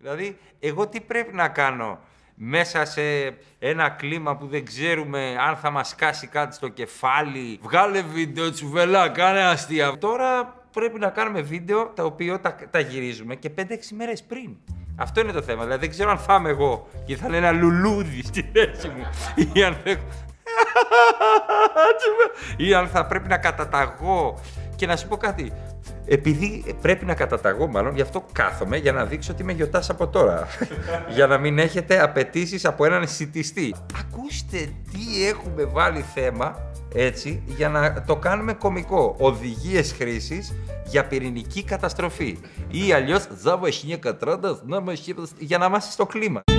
Δηλαδή, εγώ τι πρέπει να κάνω μέσα σε ένα κλίμα που δεν ξέρουμε αν θα μας κάσει κάτι στο κεφάλι. Βγάλε βίντεο τσουβελά, κάνε αστεία. Τώρα πρέπει να κάνουμε βίντεο τα οποία τα, τα γυρίζουμε και 5-6 μέρες πριν. Αυτό είναι το θέμα. Δηλαδή δεν ξέρω αν θα είμαι εγώ και θα είναι ένα λουλούδι στη θέση μου. Ή αν, ή αν θα πρέπει να καταταγώ. Και να σου πω κάτι. Επειδή πρέπει να καταταγώ, μάλλον γι' αυτό κάθομαι για να δείξω ότι είμαι γιοτάς από τώρα. για να μην έχετε απαιτήσεις από έναν σιτιστή. Ακούστε τι έχουμε βάλει θέμα έτσι για να το κάνουμε κομικό. Οδηγίες χρήσης για πυρηνική καταστροφή. Ή αλλιώς για να είμαστε στο κλίμα.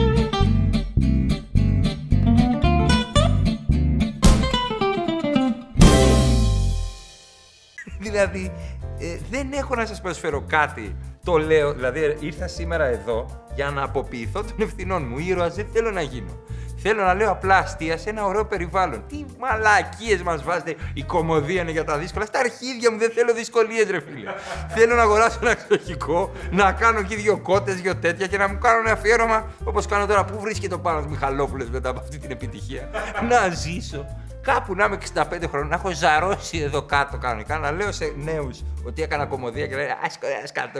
δηλαδή, ε, δεν έχω να σας προσφέρω κάτι. Το λέω, δηλαδή ήρθα σήμερα εδώ για να αποποιηθώ των ευθυνών μου. Ήρωας δεν θέλω να γίνω. Θέλω να λέω απλά αστεία σε ένα ωραίο περιβάλλον. Τι μαλακίες μας βάζετε. Η κομμωδία είναι για τα δύσκολα. Στα αρχίδια μου δεν θέλω δυσκολίες, ρε φίλε. θέλω να αγοράσω ένα εξοχικό, να κάνω εκεί δύο κότες, δύο τέτοια και να μου κάνω ένα αφιέρωμα όπως κάνω τώρα. Πού βρίσκεται ο Πάνος Μιχαλόπουλος μετά από αυτή την επιτυχία. να ζήσω. Κάπου να είμαι 65 χρόνια, να έχω ζαρώσει εδώ κάτω κανονικά, να λέω σε νέους ότι έκανα κομμωδία και λέει Α κάτω,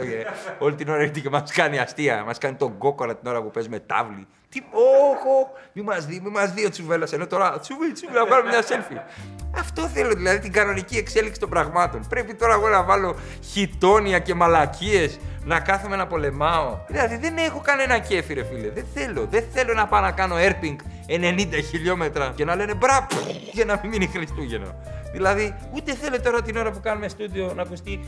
όλη την ώρα έρχεται και μας κάνει αστεία. Μας κάνει τον κόκορα την ώρα που παίζουμε τάβλη. Τι, όχο, μη μας δει, μη μας δει ο Τσουβέλλα. Ενώ τώρα τσουβί, τσουβί, να βγάλω μια selfie. Αυτό θέλω δηλαδή την κανονική εξέλιξη των πραγμάτων. Πρέπει τώρα εγώ να βάλω χιτόνια και μαλακίες να κάθομαι να πολεμάω. Δηλαδή δεν έχω κανένα κέφι, ρε φίλε. Δεν θέλω. Δεν θέλω να πάω να κάνω airping 90 χιλιόμετρα και να λένε μπράβο για να μην μείνει Χριστούγεννο. Δηλαδή, ούτε θέλω τώρα την ώρα που κάνουμε στούντιο να ακουστεί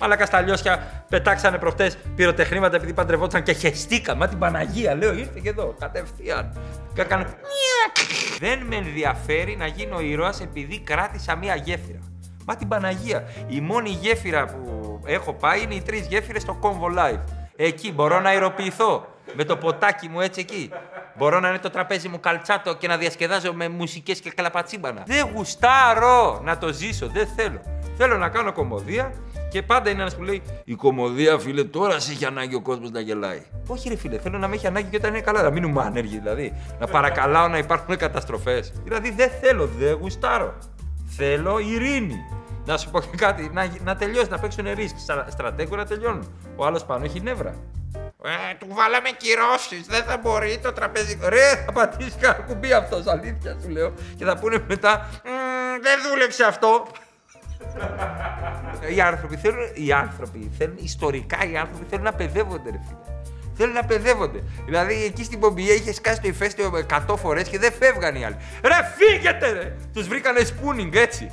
Μαλάκα στα λιώσια πετάξανε προχτές πυροτεχνήματα επειδή παντρευόταν και χεστήκα. Μα την Παναγία, λέω, ήρθε και εδώ, κατευθείαν. Και έκανε. Δεν με ενδιαφέρει να γίνω ήρωας επειδή κράτησα μία γέφυρα. Μα την Παναγία. Η μόνη γέφυρα που έχω πάει είναι οι τρεις γέφυρες στο Convo Live. Εκεί μπορώ να ηρωποιηθώ. Με το ποτάκι μου έτσι εκεί. Μπορώ να είναι το τραπέζι μου καλτσάτο και να διασκεδάζω με μουσικές και καλαπατσίμπανα. Δεν γουστάρω να το ζήσω, δεν θέλω. Θέλω να κάνω κομμωδία και πάντα είναι ένας που λέει Η κομμωδία, φίλε, τώρα σε έχει ανάγκη ο κόσμος να γελάει. Όχι, ρε φίλε, θέλω να με έχει ανάγκη και όταν είναι καλά. Να μείνουμε άνεργοι δηλαδή. Να παρακαλάω να υπάρχουν καταστροφές. Δηλαδή δεν θέλω, δεν γουστάρω. Θέλω ειρήνη. Να σου πω και κάτι, να, να τελειώσει, να παίξουν ρίσκ. Στρατέγκο να τελειώνουν. Ο άλλος πάνω έχει νεύρα. Ε, του βάλαμε κυρώσεις. Δεν θα μπορεί το τραπέζι. Ρε, θα πατήσεις κανένα κουμπί αυτός. Αλήθεια σου λέω. Και θα πούνε μετά. Δεν δούλεψε αυτό. οι άνθρωποι θέλουν. Οι άνθρωποι θέλουν. Ιστορικά οι άνθρωποι θέλουν να παιδεύονται, ρε φίλε. Θέλουν να παιδεύονται. Δηλαδή εκεί στην Πομπιέ είχες σκάσει το ηφαίστειο 100 φορές και δεν φεύγαν οι άλλοι. Ρε, φύγετε, ρε! Τους βρήκανε σπούνινγκ έτσι.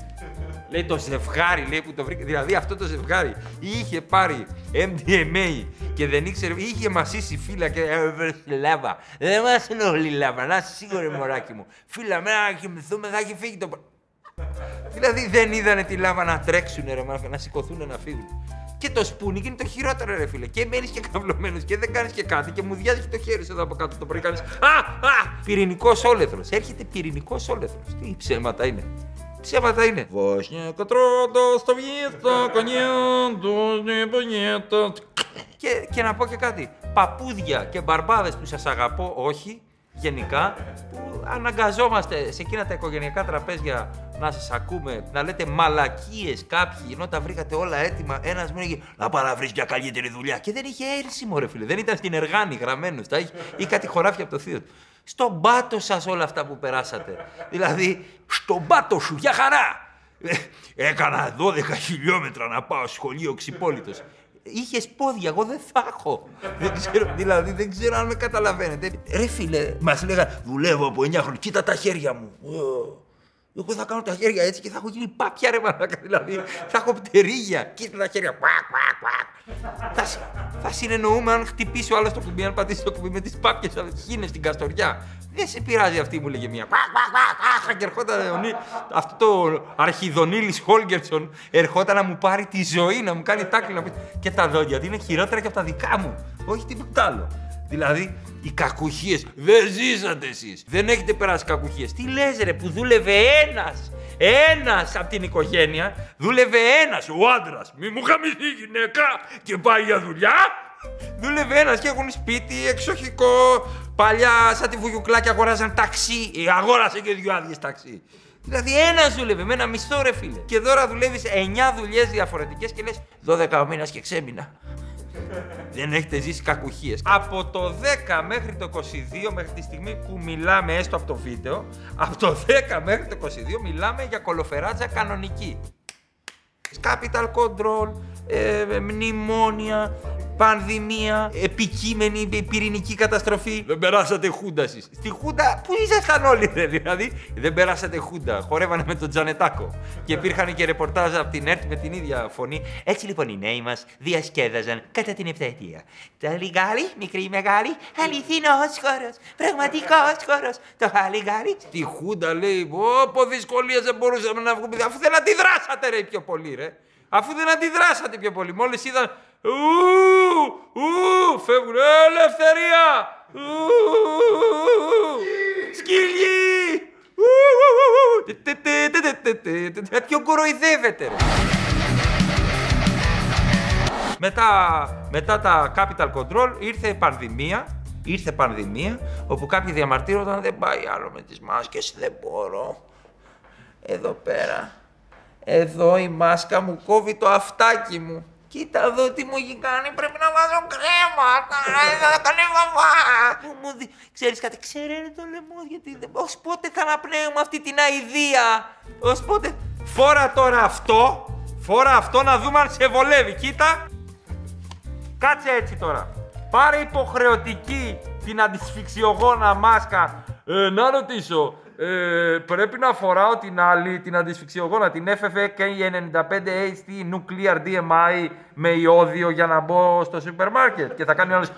Λέει το ζευγάρι λέει, που το βρήκε. Δηλαδή αυτό το ζευγάρι είχε πάρει MDMA και δεν ήξερε. Είχε μασίσει φύλλα και έβρεσε λάβα. Δεν μας ενοχλεί λάβα. Να είσαι σίγουρο, μωράκι μου. Φύλλα, με να κοιμηθούμε, θα έχει φύγει το. δηλαδή δεν είδανε τη λάβα να τρέξουν, ρε, να σηκωθούν να φύγουν. Και το σπούνι είναι το χειρότερο, ρε φίλε. Και μένεις και καυλωμένο και δεν κάνεις και κάτι και μου διάζει το χέρι εδώ από κάτω το πρωί. Κάνεις. Α! Α! Πυρηνικός όλεθρος. Έρχεται πυρηνικός όλεθρος. Τι ψέματα είναι. Ψέματα είναι. Και, και να πω και κάτι. Παπούδια και μπαρμπάδες που σας αγαπώ, όχι, γενικά, που αναγκαζόμαστε σε εκείνα τα οικογενειακά τραπέζια να σας ακούμε, να λέτε μαλακίες κάποιοι, ενώ τα βρήκατε όλα έτοιμα, ένας μου έλεγε να πάει να βρεις μια καλύτερη δουλειά. Και δεν είχε έρσιμο ρε φίλε, δεν ήταν στην εργάνη γραμμένος, τα είχε, ή κάτι χωράφια από το θείο του. Στον πάτο σας όλα αυτά που περάσατε. δηλαδή, στον πάτο σου, για χαρά. Ε, έκανα 12 χιλιόμετρα να πάω σχολείο ξυπόλυτος. Είχες πόδια, εγώ δεν θα έχω. δεν ξέρω, δηλαδή δεν ξέρω αν με καταλαβαίνετε. Ρε φίλε, μας λέγανε δουλεύω από 9 χρόνια, κοίτα τα χέρια μου. Εγώ θα κάνω τα χέρια έτσι και θα έχω γίνει πάπια ρε μαλάκα. Δηλαδή θα έχω πτερίγια. Κοίτα τα χέρια. θα, θα συνεννοούμε αν χτυπήσει ο άλλος το κουμπί, αν πατήσει το κουμπί με τις πάπιες χίνε στην καστοριά. Δεν σε πειράζει αυτή μου λέγε μία. Και ερχόταν αυτό το αρχιδονίλης Χόλγκερσον ερχόταν να μου πάρει τη ζωή, να μου κάνει τάκλι. Να... Και τα δόντια είναι χειρότερα και από τα δικά μου. Όχι τίποτα άλλο. Δηλαδή, οι κακουχίες. Δεν ζήσατε εσείς. Δεν έχετε περάσει κακουχίες. Τι λες, ρε, που δούλευε ένας. Ένας από την οικογένεια, δούλευε ένας ο άντρας. Μη μου χαμηθεί η γυναίκα και πάει για δουλειά. Δούλευε ένας και έχουν σπίτι εξοχικό. Παλιά, σαν τη βουγιουκλάκια αγοράζαν ταξί. Ε, αγόρασε και δυο άδειες ταξί. Δηλαδή ένας δούλευε με ένα μισθό ρε φίλε. Και τώρα δουλεύεις 9 δουλειές διαφορετικές και λες 12 ο μήνας και ξέμεινα. Δεν έχετε ζήσει κακουχίες. Από το 10 μέχρι το 22, μέχρι τη στιγμή που μιλάμε έστω από το βίντεο, από το 10 μέχρι το 22 μιλάμε για κολοφεράτζα κανονική. Capital control, ε, μνημόνια, πανδημία, επικείμενη πυρηνική καταστροφή. Δεν περάσατε χούντα εσείς. Στη χούντα, πού ήσασταν όλοι, δε, δηλαδή; Δεν περάσατε χούντα. Χορεύανε με τον Τζανετάκο. Και υπήρχαν και ρεπορτάζ από την ΕΡΤ με την ίδια φωνή. Έτσι λοιπόν οι νέοι μας διασκέδαζαν κατά την επταετία. Τα λιγάλι, μικρή ή μεγάλη, αληθινός χώρος. Πραγματικός χώρος. Το χαλιγάλι. Στη χούντα λέει, Όπω δυσκολίες δεν μπορούσαμε να βγούμε. Αφού δεν αντιδράσατε, ρε πιο πολύ, ρε. Αφού δεν αντιδράσατε πιο πολύ. Μόλις είδαν Ου, ου, φεύγουν, ελευθερία! Σκυλί! Τέτοιο κοροϊδεύεται ρε. Μετά, μετά τα capital control ήρθε πανδημία, ήρθε πανδημία, όπου κάποιοι διαμαρτύρονταν δεν πάει άλλο με τις μάσκες, δεν μπορώ. Εδώ πέρα, εδώ η μάσκα μου κόβει το αυτάκι μου. Κοίτα εδώ τι μου έχει κάνει, πρέπει να βάζω κρέμα, θα κάνει βαβά. Μου δει, ξέρεις κάτι, ξέρετε το λαιμό γιατί δεν... Ως πότε θα αναπνέουμε αυτή την αηδία, ως πότε... Φόρα τώρα αυτό, φόρα αυτό να δούμε αν σε βολεύει, κοίτα. Κάτσε έτσι τώρα. Πάρε υποχρεωτική την αντισφυξιογόνα μάσκα. Ε, να ρωτήσω, ε, πρέπει να φοράω την άλλη, την αντισφυξιογόνα, την FFK95HT Nuclear DMI με ιόδιο για να μπω στο σούπερ μάρκετ και θα κάνει άλλος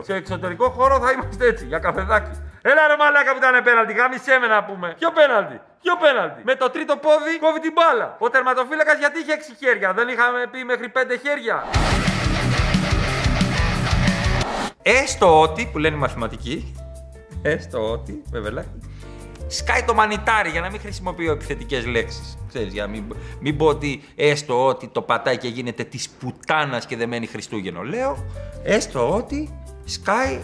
Σε εξωτερικό χώρο θα είμαστε έτσι, για καφεδάκι. Έλα ρε μαλάκα που ήταν πέναλτι, γάμισέ με να πούμε. Ποιο πέναλτι, ποιο πέναλτι. Με το τρίτο πόδι κόβει την μπάλα. Ο τερματοφύλακας γιατί είχε 6 χέρια, δεν είχαμε πει μέχρι 5 χέρια. Έστω ότι, που λένε οι μαθηματικοί, έστω ότι, βέβαια, σκάει το μανιτάρι για να μην χρησιμοποιώ επιθετικές λέξεις. Ξέρεις, για να μην, μην πω ότι έστω ότι το πατάει και γίνεται της πουτάνας και δεν μένει Χριστούγεννο. Λέω, έστω ότι σκάει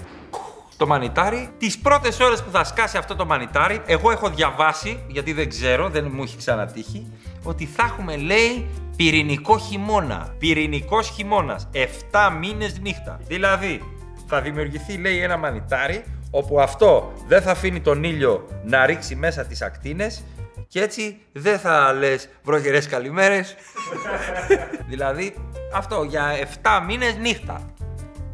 το μανιτάρι. Τις πρώτες ώρες που θα σκάσει αυτό το μανιτάρι, εγώ έχω διαβάσει, γιατί δεν ξέρω, δεν μου έχει ξανατύχει, ότι θα έχουμε, λέει, πυρηνικό χειμώνα. Πυρηνικός χειμώνας. 7 μήνες νύχτα. Δηλαδή, θα δημιουργηθεί, λέει, ένα μανιτάρι όπου αυτό δεν θα αφήνει τον ήλιο να ρίξει μέσα τις ακτίνες και έτσι δεν θα λες βροχερές καλημέρες. δηλαδή αυτό για 7 μήνες νύχτα.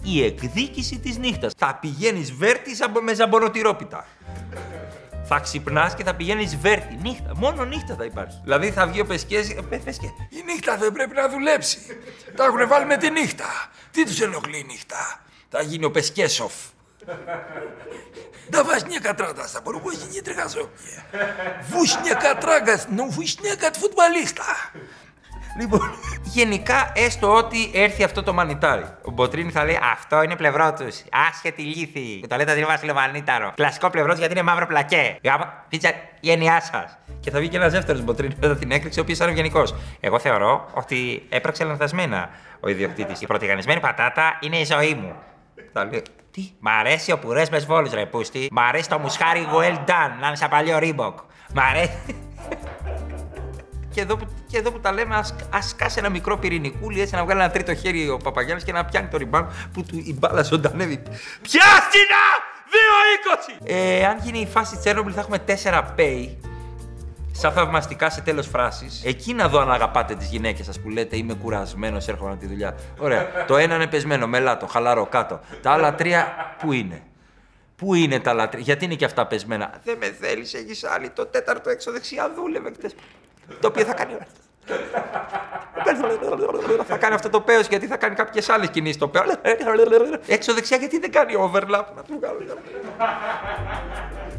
Η εκδίκηση της νύχτας. Θα πηγαίνεις βέρτη με ζαμπονοτυρόπιτα. Θα ξυπνάς και θα πηγαίνεις βέρτη. Νύχτα. Μόνο νύχτα θα υπάρχει. Δηλαδή θα βγει ο Πεσκέ. Η νύχτα δεν πρέπει να δουλέψει. Τα έχουν βάλει με τη νύχτα. Τι τους ενοχλεί η νύχτα; Θα γίνει ο Πεσκέσοφ. Давай снег отрада, попробуйте не трагазок. Вушняка трагас, ну вушняка от φουτμπαλίστα. Λοιπόν, γενικά έστω ότι έρθει αυτό το μανιτάρι. Ο Μποτρίνη θα λέει Αυτό είναι πλευρό του. Άσχετη λύθη. Το λέτε ότι είναι Βασίλειο Μανίταρο. Κλασικό πλευρό γιατί είναι μαύρο πλακέ. Πίτσα γένειά σα. Και θα βγει και ένα δεύτερο Μποτρίνη μετά την έκρηξη, ο οποίο είναι ευγενικό. Εγώ θεωρώ ότι έπραξε λανθασμένα ο ιδιοκτήτη. Η πρωτογανισμένη πατάτα είναι η ζωή μου. Θα λέει, τι. Μ' αρέσει ο πουρές μες σβόλου, ρε πούστη. Μ' αρέσει το μουσχάρι well done, να είναι σαν παλιό ρίμποκ. Μ' αρέσει. και, εδώ που, και εδώ που τα λέμε, α κάσει ένα μικρό πυρηνικούλι έτσι να βγάλει ένα τρίτο χέρι ο Παπαγιάννης και να πιάνει το ριμπάν που του, η μπάλα ζωντανεύει. Πιάστηνα! 2-20! Ε, αν γίνει η φάση Τσέρνομπιλ θα έχουμε 4 pay σαν θαυμαστικά σε τέλος φράσης, εκεί να δω αν αγαπάτε τις γυναίκες σας που λέτε Είμαι κουρασμένος, έρχομαι από τη δουλειά. Ωραία. το ένα είναι πεσμένο, μελάτο, χαλαρό, κάτω. Τα άλλα τρία, πού είναι; Πού είναι τα άλλα τρία, γιατί είναι και αυτά πεσμένα; Δεν με θέλεις, έχεις άλλη. Το τέταρτο έξω δεξιά δούλευε χτες. Το οποίο θα κάνει. θα κάνει αυτό το παίο γιατί θα κάνει κάποιες άλλες κινήσεις το παίο. Έξω δεξιά γιατί δεν κάνει overlap.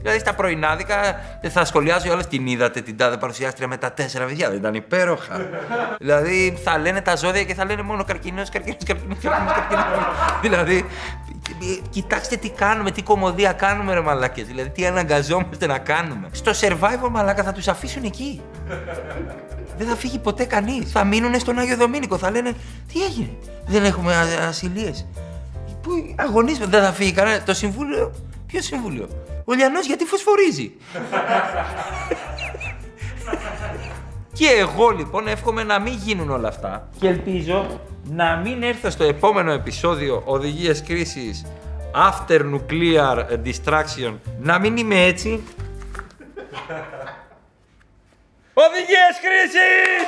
Να του Δηλαδή στα πρωινάδικα θα σχολιάζει όλες την είδατε την τάδε παρουσιάστρια με τα τέσσερα παιδιά. Δεν ήταν υπέροχα. δηλαδή θα λένε τα ζώδια και θα λένε μόνο καρκίνο, καρκίνο, καρκίνο, καρκίνο. δηλαδή Κοιτάξτε τι κάνουμε, τι κομμωδία κάνουμε ρε μαλάκες. Δηλαδή τι αναγκαζόμαστε να κάνουμε. Στο survival μαλάκα θα τους αφήσουν εκεί. Δεν θα φύγει ποτέ κανείς. Θα μείνουν στον Άγιο Δομήνικο. Θα λένε τι έγινε; Δεν έχουμε α- ασυλίες. Πού αγωνίζουμε, δεν θα φύγει κανένα. Το συμβούλιο. Ποιο συμβούλιο; Ο Λιανός γιατί φωσφορίζει. Και εγώ λοιπόν εύχομαι να μην γίνουν όλα αυτά και ελπίζω να μην έρθω στο επόμενο επεισόδιο οδηγίες κρίσης after nuclear distraction να μην είμαι έτσι. Οδηγίες κρίσης!